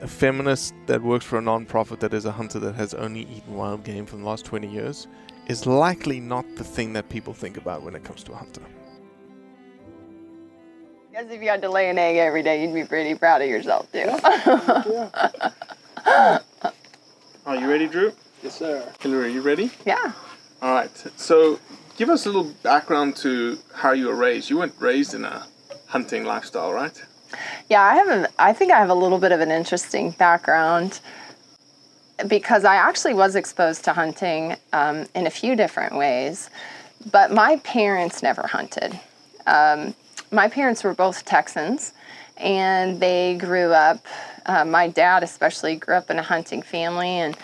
a feminist that works for a non-profit that is a hunter that has only eaten wild game for the last 20 years is likely not the thing that people think about when it comes to a hunter. Guess if you had to lay an egg every day, you'd be pretty proud of yourself too. Are you ready, Drew? Yes, sir. Hillary, are you ready? yeah. All right. So, give us a little background to how you were raised. You weren't raised in a hunting lifestyle, right? Yeah, I have I think I have a little bit of an interesting background because I actually was exposed to hunting um, in a few different ways, but my parents never hunted. Um, my parents were both Texans, and they grew up. Uh, my dad, especially, grew up in a hunting family, and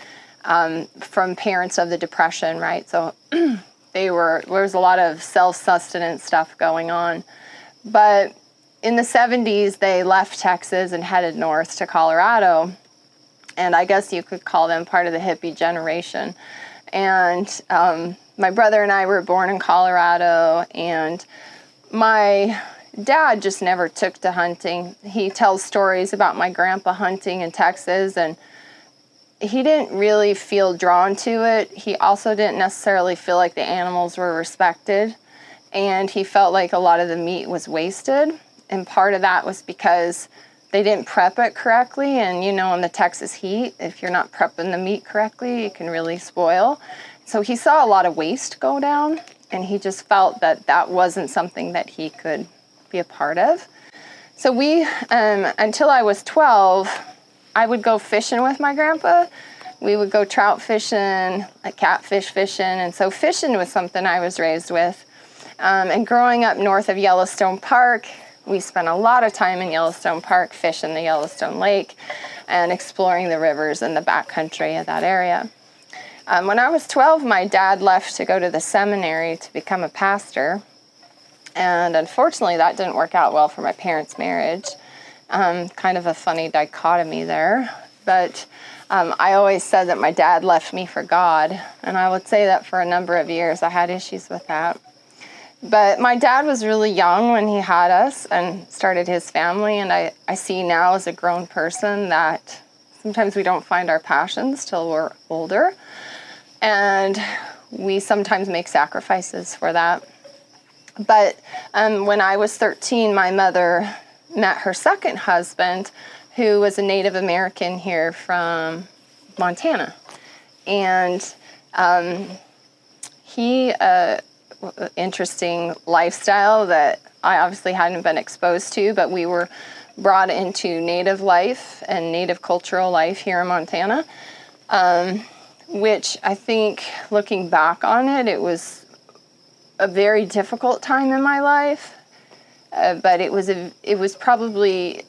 um, from parents of the Depression, right? So they were there was a lot of self-sustenance stuff going on, but in the 70s, they left Texas and headed north to Colorado. And I guess you could call them part of the hippie generation. And um, my brother and I were born in Colorado, and my dad just never took to hunting. He tells stories about my grandpa hunting in Texas, and he didn't really feel drawn to it. He also didn't necessarily feel like the animals were respected, and he felt like a lot of the meat was wasted. And part of that was because they didn't prep it correctly. And you know, in the Texas heat, if you're not prepping the meat correctly, it can really spoil. So he saw a lot of waste go down, and he just felt that that wasn't something that he could be a part of. So we, um, until I was 12, I would go fishing with my grandpa. We would go trout fishing, like catfish fishing, and so fishing was something I was raised with. Um, and growing up north of Yellowstone Park, we spent a lot of time in Yellowstone Park fishing the Yellowstone Lake and exploring the rivers and the backcountry of that area. Um, when I was 12, my dad left to go to the seminary to become a pastor. And unfortunately, that didn't work out well for my parents' marriage. Um, kind of a funny dichotomy there. But um, I always said that my dad left me for God. And I would say that for a number of years. I had issues with that. But my dad was really young when he had us and started his family. And I, I see now as a grown person that sometimes we don't find our passions till we're older. And we sometimes make sacrifices for that. But um, when I was 13, my mother met her second husband, who was a Native American here from Montana. And um, he, uh, interesting lifestyle that I obviously hadn't been exposed to, but we were brought into native life and native cultural life here in Montana, um, which I think looking back on it, it was a very difficult time in my life. Uh, but it was a, it was probably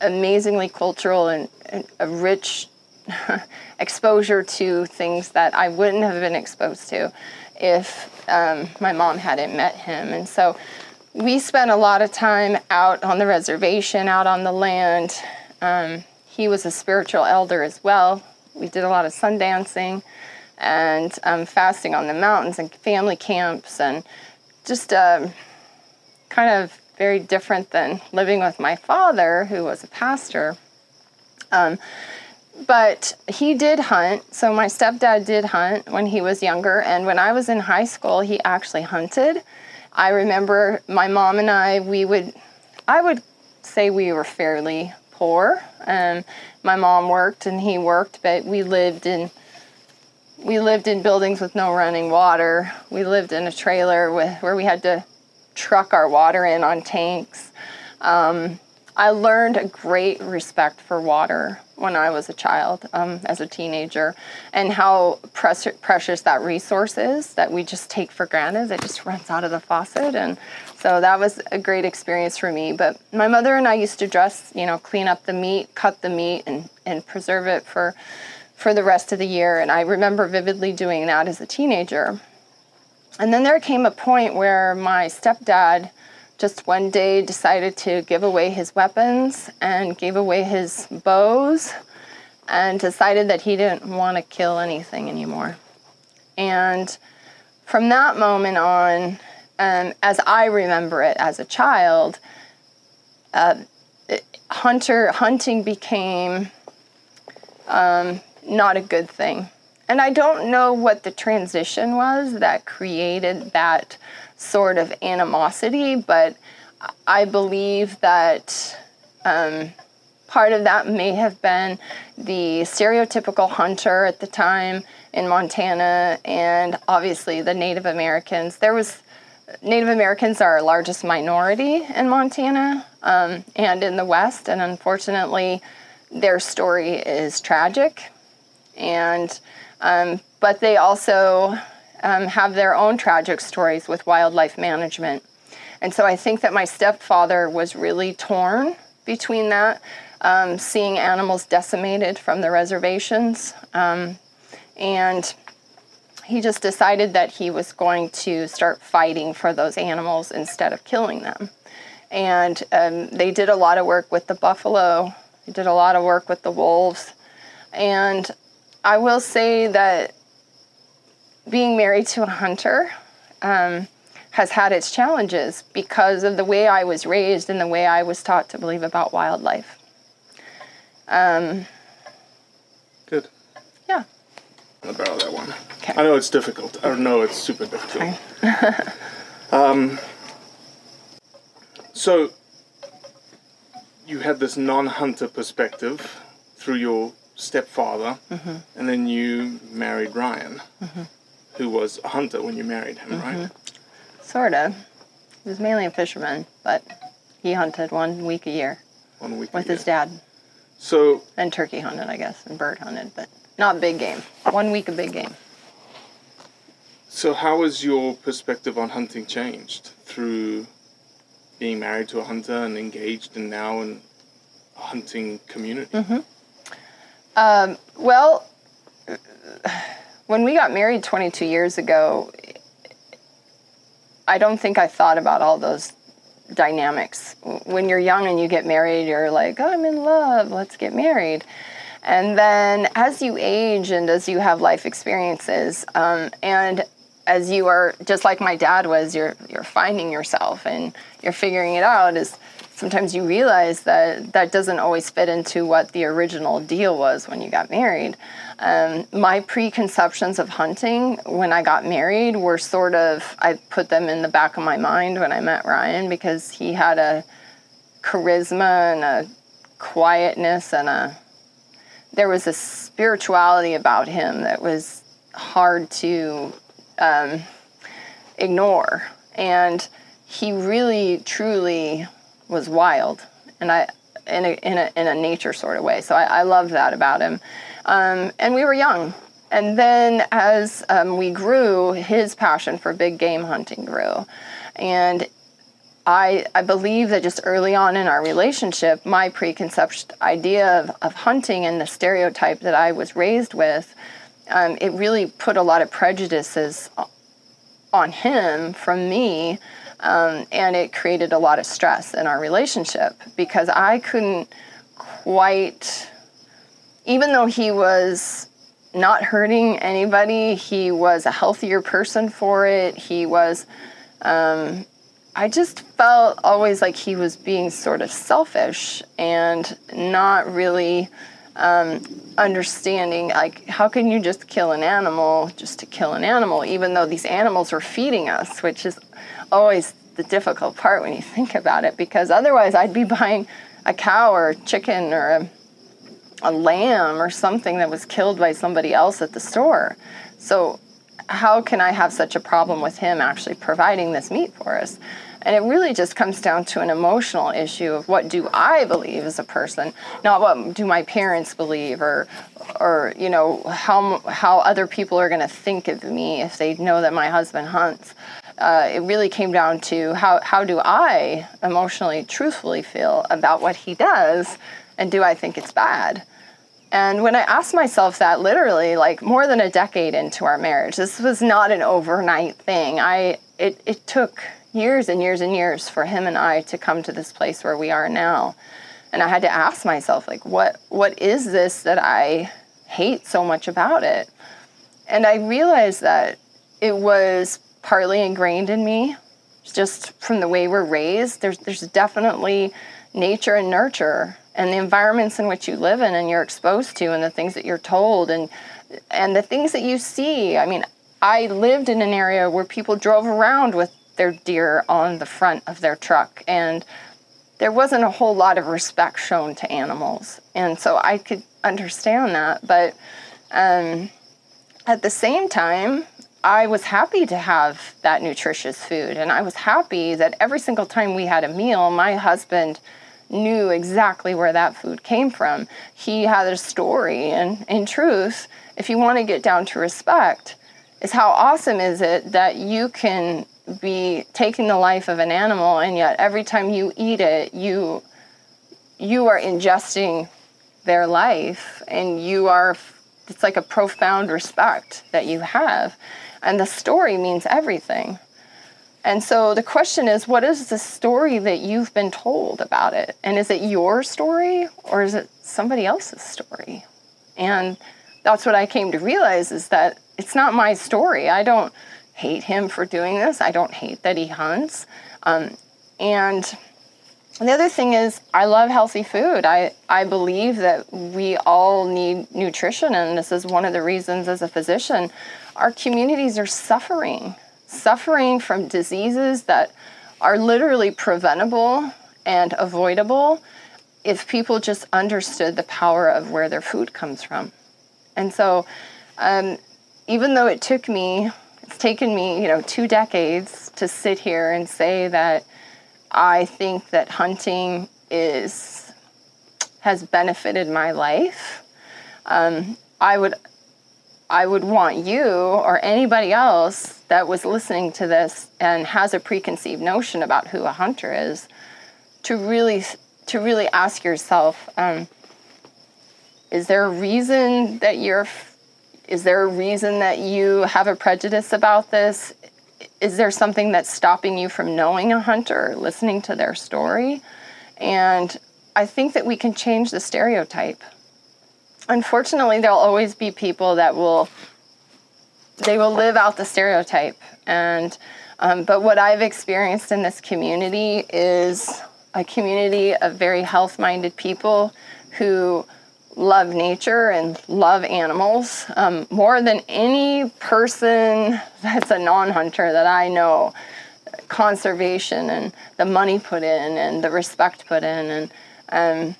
amazingly cultural and, and a rich exposure to things that I wouldn't have been exposed to if um, my mom hadn't met him. And so we spent a lot of time out on the reservation, out on the land. Um, he was a spiritual elder as well. We did a lot of sun dancing and um, fasting on the mountains and family camps and just uh, kind of very different than living with my father, who was a pastor. Um, but he did hunt. So my stepdad did hunt when he was younger. And when I was in high school, he actually hunted. I remember my mom and I, we would, I would say we were fairly poor. Um, my mom worked and he worked, but we lived in, we lived in buildings with no running water. We lived in a trailer with, where we had to truck our water in on tanks. Um, I learned a great respect for water when I was a child, um, as a teenager, and how precious that resource is that we just take for granted. It just runs out of the faucet. And so that was a great experience for me. But my mother and I used to dress, you know, clean up the meat, cut the meat, and, and preserve it for, for the rest of the year. And I remember vividly doing that as a teenager. And then there came a point where my stepdad just one day decided to give away his weapons and gave away his bows and decided that he didn't want to kill anything anymore. And from that moment on, um, as I remember it as a child, uh, hunter hunting became um, not a good thing. And I don't know what the transition was that created that sort of animosity, but I believe that um, part of that may have been the stereotypical hunter at the time in Montana and obviously the Native Americans. There was Native Americans are our largest minority in Montana um, and in the West, and unfortunately, their story is tragic. And um, but they also um, have their own tragic stories with wildlife management. And so I think that my stepfather was really torn between that, um, seeing animals decimated from the reservations. Um, and he just decided that he was going to start fighting for those animals instead of killing them. And um, they did a lot of work with the buffalo, they did a lot of work with the wolves. And I will say that being married to a hunter um, has had its challenges because of the way I was raised and the way I was taught to believe about wildlife. Um, Good. Yeah. I'll borrow that one. Okay. I know it's difficult. I know it's super difficult. Okay. um, so, you had this non hunter perspective through your stepfather, mm-hmm. and then you married Ryan. Mm-hmm who was a hunter when you married him, mm-hmm. right? Sort of. He was mainly a fisherman, but he hunted one week a year. One week with his dad. So. And turkey hunted, I guess, and bird hunted, but not big game. One week of big game. So, how has your perspective on hunting changed through being married to a hunter and engaged and now in a hunting community? Mm-hmm. Um, well, when we got married 22 years ago, I don't think I thought about all those dynamics. When you're young and you get married, you're like, oh, I'm in love, let's get married. And then as you age and as you have life experiences, um, and as you are just like my dad was, you're you're finding yourself and you're figuring it out. Is sometimes you realize that that doesn't always fit into what the original deal was when you got married. Um, my preconceptions of hunting when I got married were sort of I put them in the back of my mind when I met Ryan because he had a charisma and a quietness and a there was a spirituality about him that was hard to um, ignore and he really truly was wild and i in a, in a, in a nature sort of way. So i, I love that about him. Um, and we were young. And then as um, we grew his passion for big game hunting grew. And I, I believe that just early on in our relationship, my preconceived idea of, of hunting and the stereotype that I was raised with, um, it really put a lot of prejudices on him from me. Um, and it created a lot of stress in our relationship because I couldn't quite, even though he was not hurting anybody, he was a healthier person for it. He was, um, I just felt always like he was being sort of selfish and not really um, understanding like how can you just kill an animal just to kill an animal even though these animals are feeding us which is always the difficult part when you think about it because otherwise i'd be buying a cow or a chicken or a, a lamb or something that was killed by somebody else at the store so how can i have such a problem with him actually providing this meat for us and it really just comes down to an emotional issue of what do I believe as a person, not what do my parents believe or or you know how how other people are going to think of me if they know that my husband hunts. Uh, it really came down to how how do I emotionally, truthfully feel about what he does, and do I think it's bad? And when I asked myself that, literally, like more than a decade into our marriage, this was not an overnight thing. I it it took years and years and years for him and I to come to this place where we are now. And I had to ask myself, like, what what is this that I hate so much about it? And I realized that it was partly ingrained in me, just from the way we're raised. There's there's definitely nature and nurture and the environments in which you live in and you're exposed to and the things that you're told and and the things that you see. I mean, I lived in an area where people drove around with their deer on the front of their truck. And there wasn't a whole lot of respect shown to animals. And so I could understand that. But um, at the same time, I was happy to have that nutritious food. And I was happy that every single time we had a meal, my husband knew exactly where that food came from. He had a story. And in truth, if you want to get down to respect, is how awesome is it that you can be taking the life of an animal and yet every time you eat it you you are ingesting their life and you are it's like a profound respect that you have and the story means everything and so the question is what is the story that you've been told about it and is it your story or is it somebody else's story and that's what i came to realize is that it's not my story i don't hate him for doing this. I don't hate that he hunts. Um, and the other thing is, I love healthy food. I, I believe that we all need nutrition, and this is one of the reasons as a physician, our communities are suffering, suffering from diseases that are literally preventable and avoidable if people just understood the power of where their food comes from. And so, um, even though it took me it's taken me, you know, two decades to sit here and say that I think that hunting is has benefited my life. Um, I would I would want you or anybody else that was listening to this and has a preconceived notion about who a hunter is to really to really ask yourself um, is there a reason that you're is there a reason that you have a prejudice about this? Is there something that's stopping you from knowing a hunter, listening to their story? And I think that we can change the stereotype. Unfortunately, there'll always be people that will they will live out the stereotype. And um, but what I've experienced in this community is a community of very health-minded people who love nature and love animals um, more than any person that's a non-hunter that I know. Conservation and the money put in and the respect put in and um,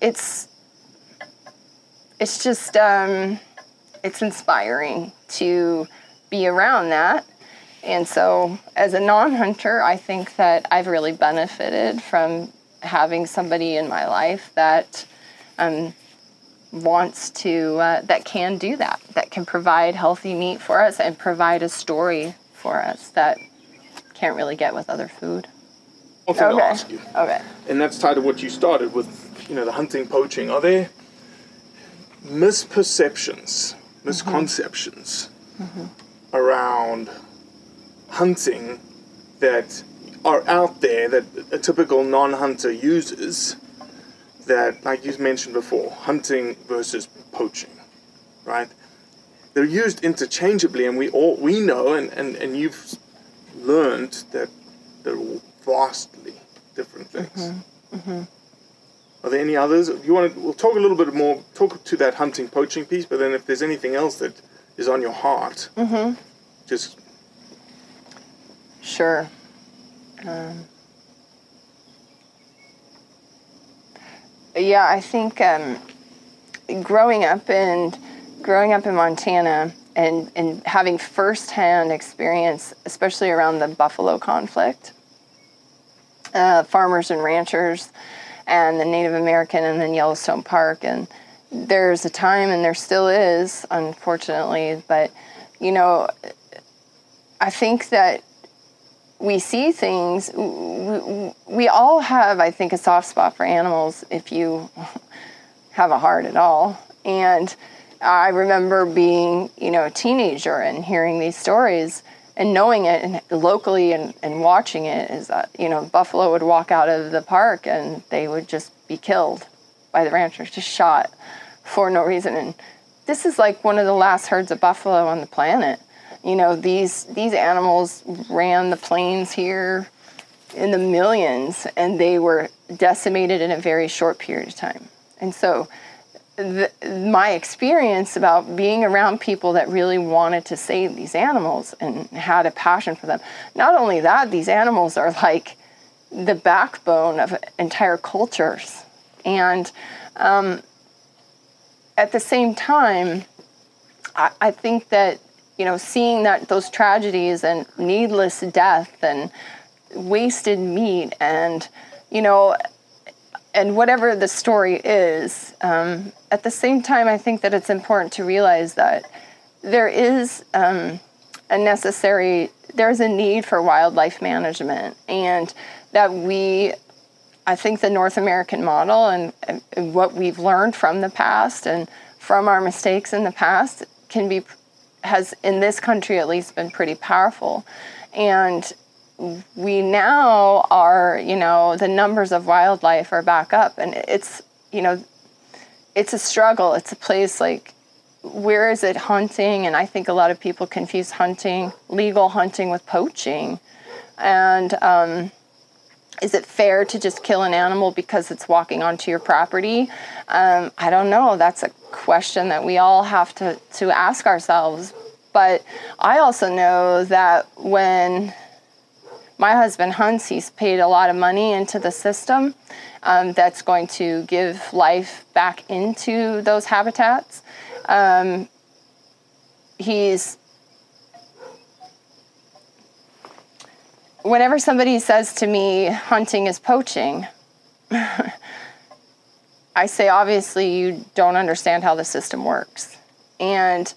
it's it's just um, it's inspiring to be around that and so as a non-hunter i think that i've really benefited from having somebody in my life that um, wants to uh, that can do that that can provide healthy meat for us and provide a story for us that can't really get with other food One thing to Okay. ask you, okay and that's tied to what you started with, you know, the hunting, poaching. Are there misperceptions, misconceptions around hunting that are out there that a typical non-hunter uses? That, like you mentioned before, hunting versus poaching, right? They're used interchangeably, and we all we know, and, and, and you've learned that they're vastly different things. Mm-hmm. Mm-hmm. Are there any others? You want to? We'll talk a little bit more. Talk to that hunting poaching piece, but then if there's anything else that is on your heart, mm-hmm. just Sure. Um, yeah, I think um, growing up and growing up in Montana and, and having firsthand experience, especially around the buffalo conflict, uh, farmers and ranchers, and the Native American, and then Yellowstone Park, and there's a time, and there still is, unfortunately, but you know, I think that we see things. We, we all have, I think, a soft spot for animals if you have a heart at all. And I remember being, you know, a teenager and hearing these stories and knowing it and locally and, and watching it is that, you know, buffalo would walk out of the park and they would just be killed by the ranchers, just shot for no reason. And this is like one of the last herds of buffalo on the planet you know these these animals ran the plains here in the millions and they were decimated in a very short period of time and so the, my experience about being around people that really wanted to save these animals and had a passion for them. Not only that these animals are like the backbone of entire cultures. And um, at the same time I, I think that you know, seeing that those tragedies and needless death and wasted meat and, you know, and whatever the story is, um, at the same time, I think that it's important to realize that there is um, a necessary, there's a need for wildlife management and that we, I think the North American model and, and what we've learned from the past and from our mistakes in the past can be has in this country at least been pretty powerful. And we now are you know the numbers of wildlife are back up and it's you know it's a struggle it's a place like where is it hunting and i think a lot of people confuse hunting legal hunting with poaching and um, is it fair to just kill an animal because it's walking onto your property? Um, I don't know. That's a question that we all have to, to ask ourselves. But I also know that when my husband hunts, he's paid a lot of money into the system um, that's going to give life back into those habitats. Um, he's whenever somebody says to me hunting is poaching, I say obviously you don't understand how the system works. And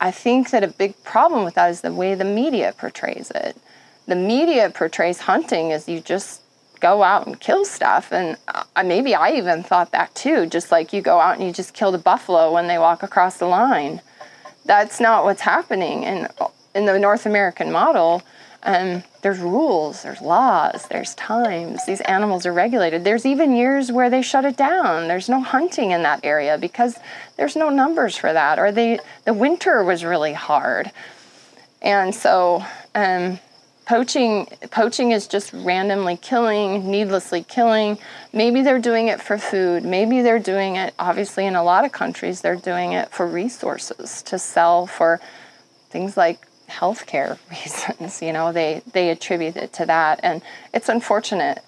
I think that a big problem with that is the way the media portrays it. The media portrays hunting as you just go out and kill stuff. And uh, maybe I even thought that too, just like you go out and you just kill the buffalo when they walk across the line. That's not what's happening. And in the North American model, um, there's rules, there's laws, there's times. These animals are regulated. There's even years where they shut it down. There's no hunting in that area because there's no numbers for that, or they the winter was really hard, and so um, poaching poaching is just randomly killing, needlessly killing. Maybe they're doing it for food. Maybe they're doing it. Obviously, in a lot of countries, they're doing it for resources to sell for things like healthcare reasons. You know, they they attribute it to that, and it's unfortunate.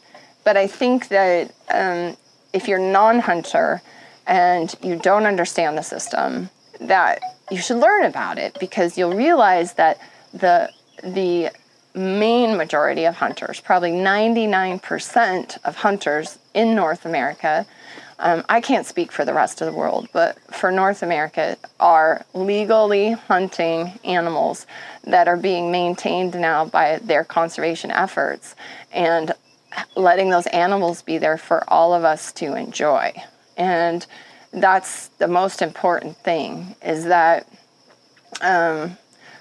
But I think that um, if you're non-hunter and you don't understand the system, that you should learn about it because you'll realize that the the main majority of hunters, probably 99% of hunters in North America, um, I can't speak for the rest of the world, but for North America, are legally hunting animals that are being maintained now by their conservation efforts and letting those animals be there for all of us to enjoy. And that's the most important thing is that um,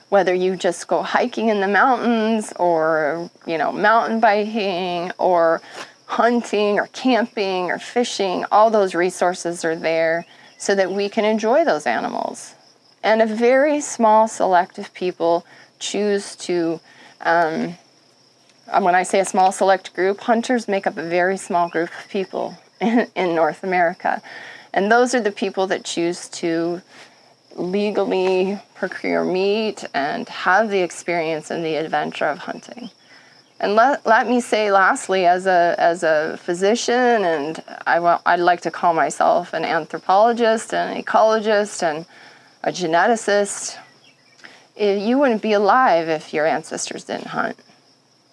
whether you just go hiking in the mountains or, you know, mountain biking or hunting or camping or fishing, all those resources are there so that we can enjoy those animals. And a very small select of people choose to, um, when I say a small select group, hunters make up a very small group of people in, in North America. And those are the people that choose to legally procure meat and have the experience and the adventure of hunting. And let, let me say lastly, as a, as a physician, and I, I'd like to call myself an anthropologist, an ecologist, and a geneticist, eh, you wouldn't be alive if your ancestors didn't hunt.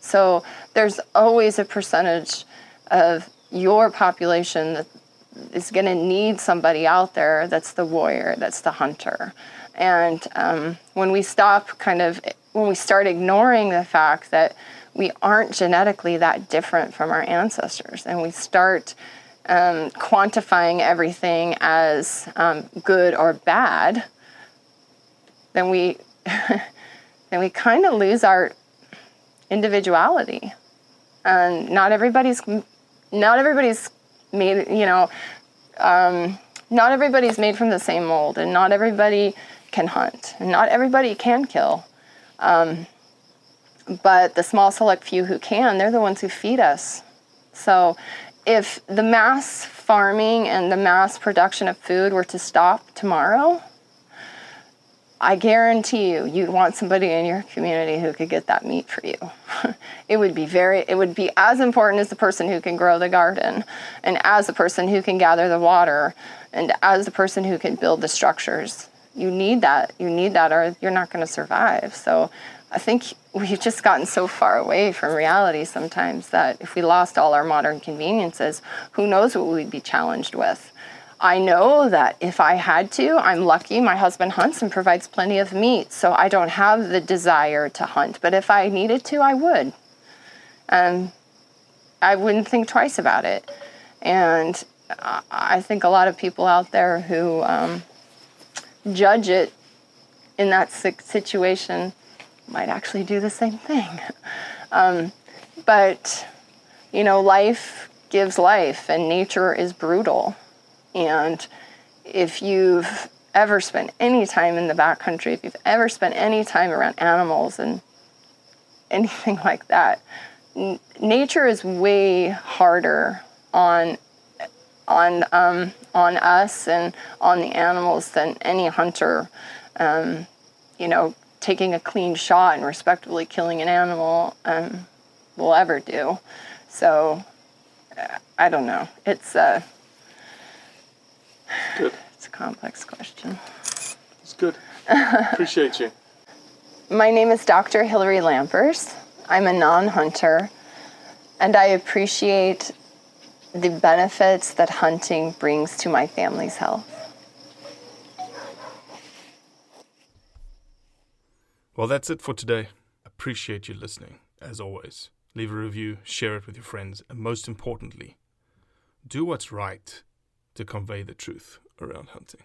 So there's always a percentage of your population that is going to need somebody out there that's the warrior, that's the hunter. And um, when we stop kind of, when we start ignoring the fact that we aren't genetically that different from our ancestors, and we start um, quantifying everything as um, good or bad, then we then we kind of lose our individuality. And not everybody's not everybody's made, you know, um, not everybody's made from the same mold, and not everybody can hunt, and not everybody can kill. Um, but the small select few who can, they're the ones who feed us. So if the mass farming and the mass production of food were to stop tomorrow, I guarantee you, you'd want somebody in your community who could get that meat for you. it would be very, it would be as important as the person who can grow the garden, and as the person who can gather the water, and as the person who can build the structures. You need that. You need that, or you're not going to survive. So, I think we've just gotten so far away from reality sometimes that if we lost all our modern conveniences, who knows what we'd be challenged with. I know that if I had to, I'm lucky my husband hunts and provides plenty of meat, so I don't have the desire to hunt. But if I needed to, I would. And I wouldn't think twice about it. And I think a lot of people out there who um, judge it in that situation might actually do the same thing. Um, but, you know, life gives life, and nature is brutal. And if you've ever spent any time in the backcountry, if you've ever spent any time around animals and anything like that, n- nature is way harder on on um, on us and on the animals than any hunter. Um, you know, taking a clean shot and respectfully killing an animal um, will ever do. So uh, I don't know. It's uh, Good. It's a complex question. It's good. Appreciate you. My name is Dr. Hillary Lampers. I'm a non hunter, and I appreciate the benefits that hunting brings to my family's health. Well, that's it for today. Appreciate you listening, as always. Leave a review, share it with your friends, and most importantly, do what's right to convey the truth around hunting.